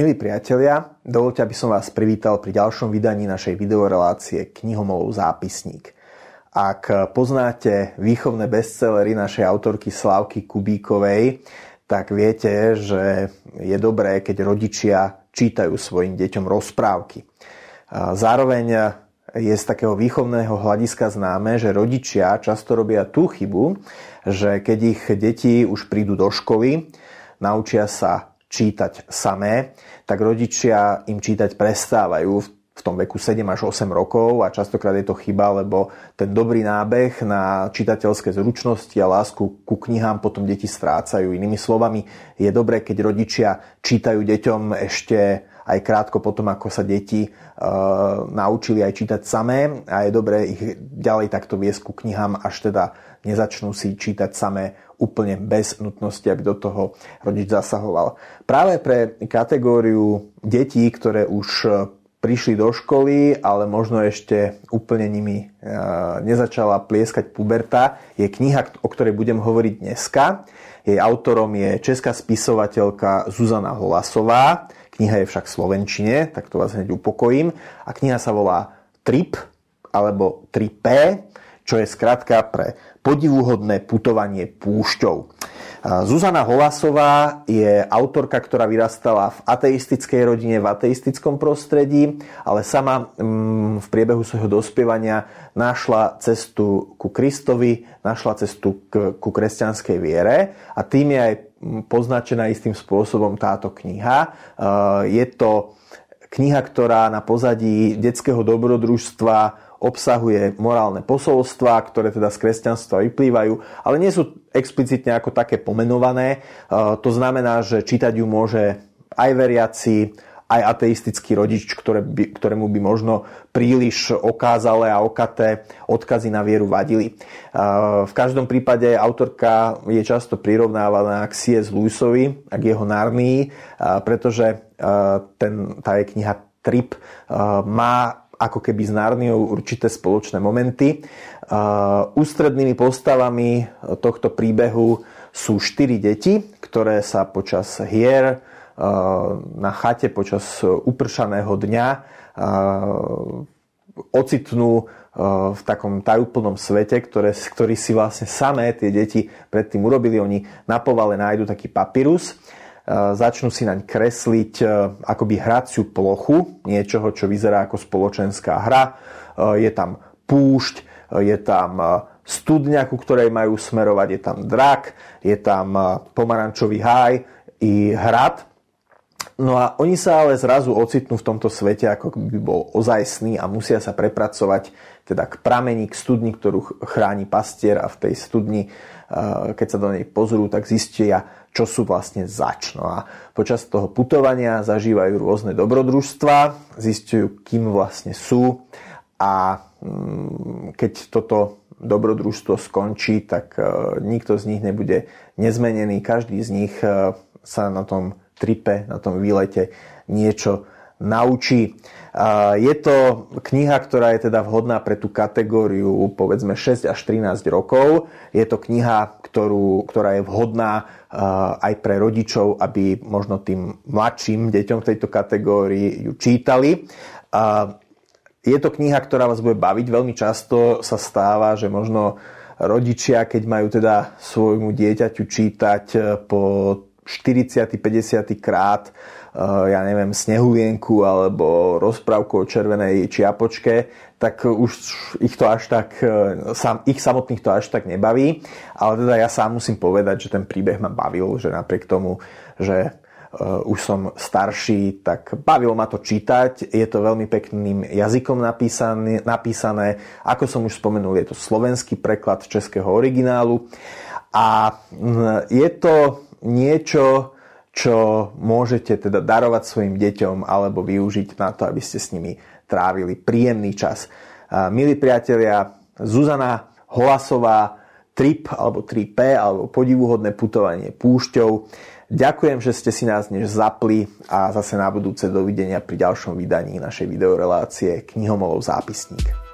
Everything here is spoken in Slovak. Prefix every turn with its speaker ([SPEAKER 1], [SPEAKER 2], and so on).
[SPEAKER 1] Milí priatelia, dovolte, aby som vás privítal pri ďalšom vydaní našej videorelácie Knihomolov zápisník. Ak poznáte výchovné bestsellery našej autorky Slávky Kubíkovej, tak viete, že je dobré, keď rodičia čítajú svojim deťom rozprávky. Zároveň je z takého výchovného hľadiska známe, že rodičia často robia tú chybu, že keď ich deti už prídu do školy, naučia sa čítať samé, tak rodičia im čítať prestávajú v tom veku 7 až 8 rokov a častokrát je to chyba, lebo ten dobrý nábeh na čitateľské zručnosti a lásku ku knihám potom deti strácajú. Inými slovami, je dobré, keď rodičia čítajú deťom ešte aj krátko potom, ako sa deti e, naučili aj čítať samé a je dobré ich ďalej takto viesť ku knihám, až teda nezačnú si čítať samé úplne bez nutnosti, aby do toho rodič zasahoval. Práve pre kategóriu detí, ktoré už prišli do školy, ale možno ešte úplne nimi e, nezačala plieskať puberta, je kniha, o ktorej budem hovoriť dneska. Jej autorom je česká spisovateľka Zuzana Holasová. Kniha je však v slovenčine, tak to vás hneď upokojím. A kniha sa volá Trip, alebo 3P, čo je skratka pre podivuhodné putovanie púšťou. Zuzana Holasová je autorka, ktorá vyrastala v ateistickej rodine, v ateistickom prostredí, ale sama mm, v priebehu svojho dospievania našla cestu ku Kristovi, našla cestu ku kresťanskej viere a tým je aj mm, poznačená istým spôsobom táto kniha. Je to kniha, ktorá na pozadí detského dobrodružstva obsahuje morálne posolstva, ktoré teda z kresťanstva vyplývajú, ale nie sú explicitne ako také pomenované. E, to znamená, že čítať ju môže aj veriaci, aj ateistický rodič, ktoré by, ktorému by možno príliš okázale a okaté odkazy na vieru vadili. E, v každom prípade autorka je často prirovnávaná k C.S. Lewisovi k jeho Narnii, e, pretože ten, tá je kniha Trip má ako keby Narniou určité spoločné momenty. Ústrednými postavami tohto príbehu sú štyri deti, ktoré sa počas hier na chate počas upršaného dňa ocitnú v takom tajúplnom svete, ktoré, ktorý si vlastne samé tie deti predtým urobili. Oni na povale nájdu taký papírus začnú si naň kresliť e, akoby hraciu plochu niečoho, čo vyzerá ako spoločenská hra. E, je tam púšť, e, je tam studňa, ku ktorej majú smerovať, je tam drak, je tam pomarančový háj i hrad. No a oni sa ale zrazu ocitnú v tomto svete, ako by bol ozajstný a musia sa prepracovať teda k pramení, k studni, ktorú chráni pastier a v tej studni, keď sa do nej pozrú, tak zistia, čo sú vlastne zač. No a počas toho putovania zažívajú rôzne dobrodružstva, zistujú, kým vlastne sú a mm, keď toto dobrodružstvo skončí, tak e, nikto z nich nebude nezmenený. Každý z nich e, sa na tom tripe, na tom výlete niečo naučí. Je to kniha, ktorá je teda vhodná pre tú kategóriu povedzme 6 až 13 rokov. Je to kniha, ktorú, ktorá je vhodná aj pre rodičov, aby možno tým mladším deťom v tejto kategórii ju čítali. Je to kniha, ktorá vás bude baviť. Veľmi často sa stáva, že možno rodičia, keď majú teda svojmu dieťaťu čítať po 40. 50. krát Eh, ja neviem, snehulienku alebo rozprávku o červenej čiapočke, tak už ich to až tak, eh, sam, ich samotných to až tak nebaví. Ale teda ja sám musím povedať, že ten príbeh ma bavil, že napriek tomu, že uh, už som starší, tak bavilo ma to čítať. Je to veľmi pekným jazykom napísané, napísané. Ako som už spomenul, je to slovenský preklad českého originálu. A mm, je to niečo, čo môžete teda darovať svojim deťom alebo využiť na to, aby ste s nimi trávili príjemný čas. Milí priatelia, Zuzana Holasová, Trip alebo 3P alebo podivuhodné putovanie púšťou. Ďakujem, že ste si nás dnes zapli a zase na budúce dovidenia pri ďalšom vydaní našej videorelácie Knihomolov zápisník.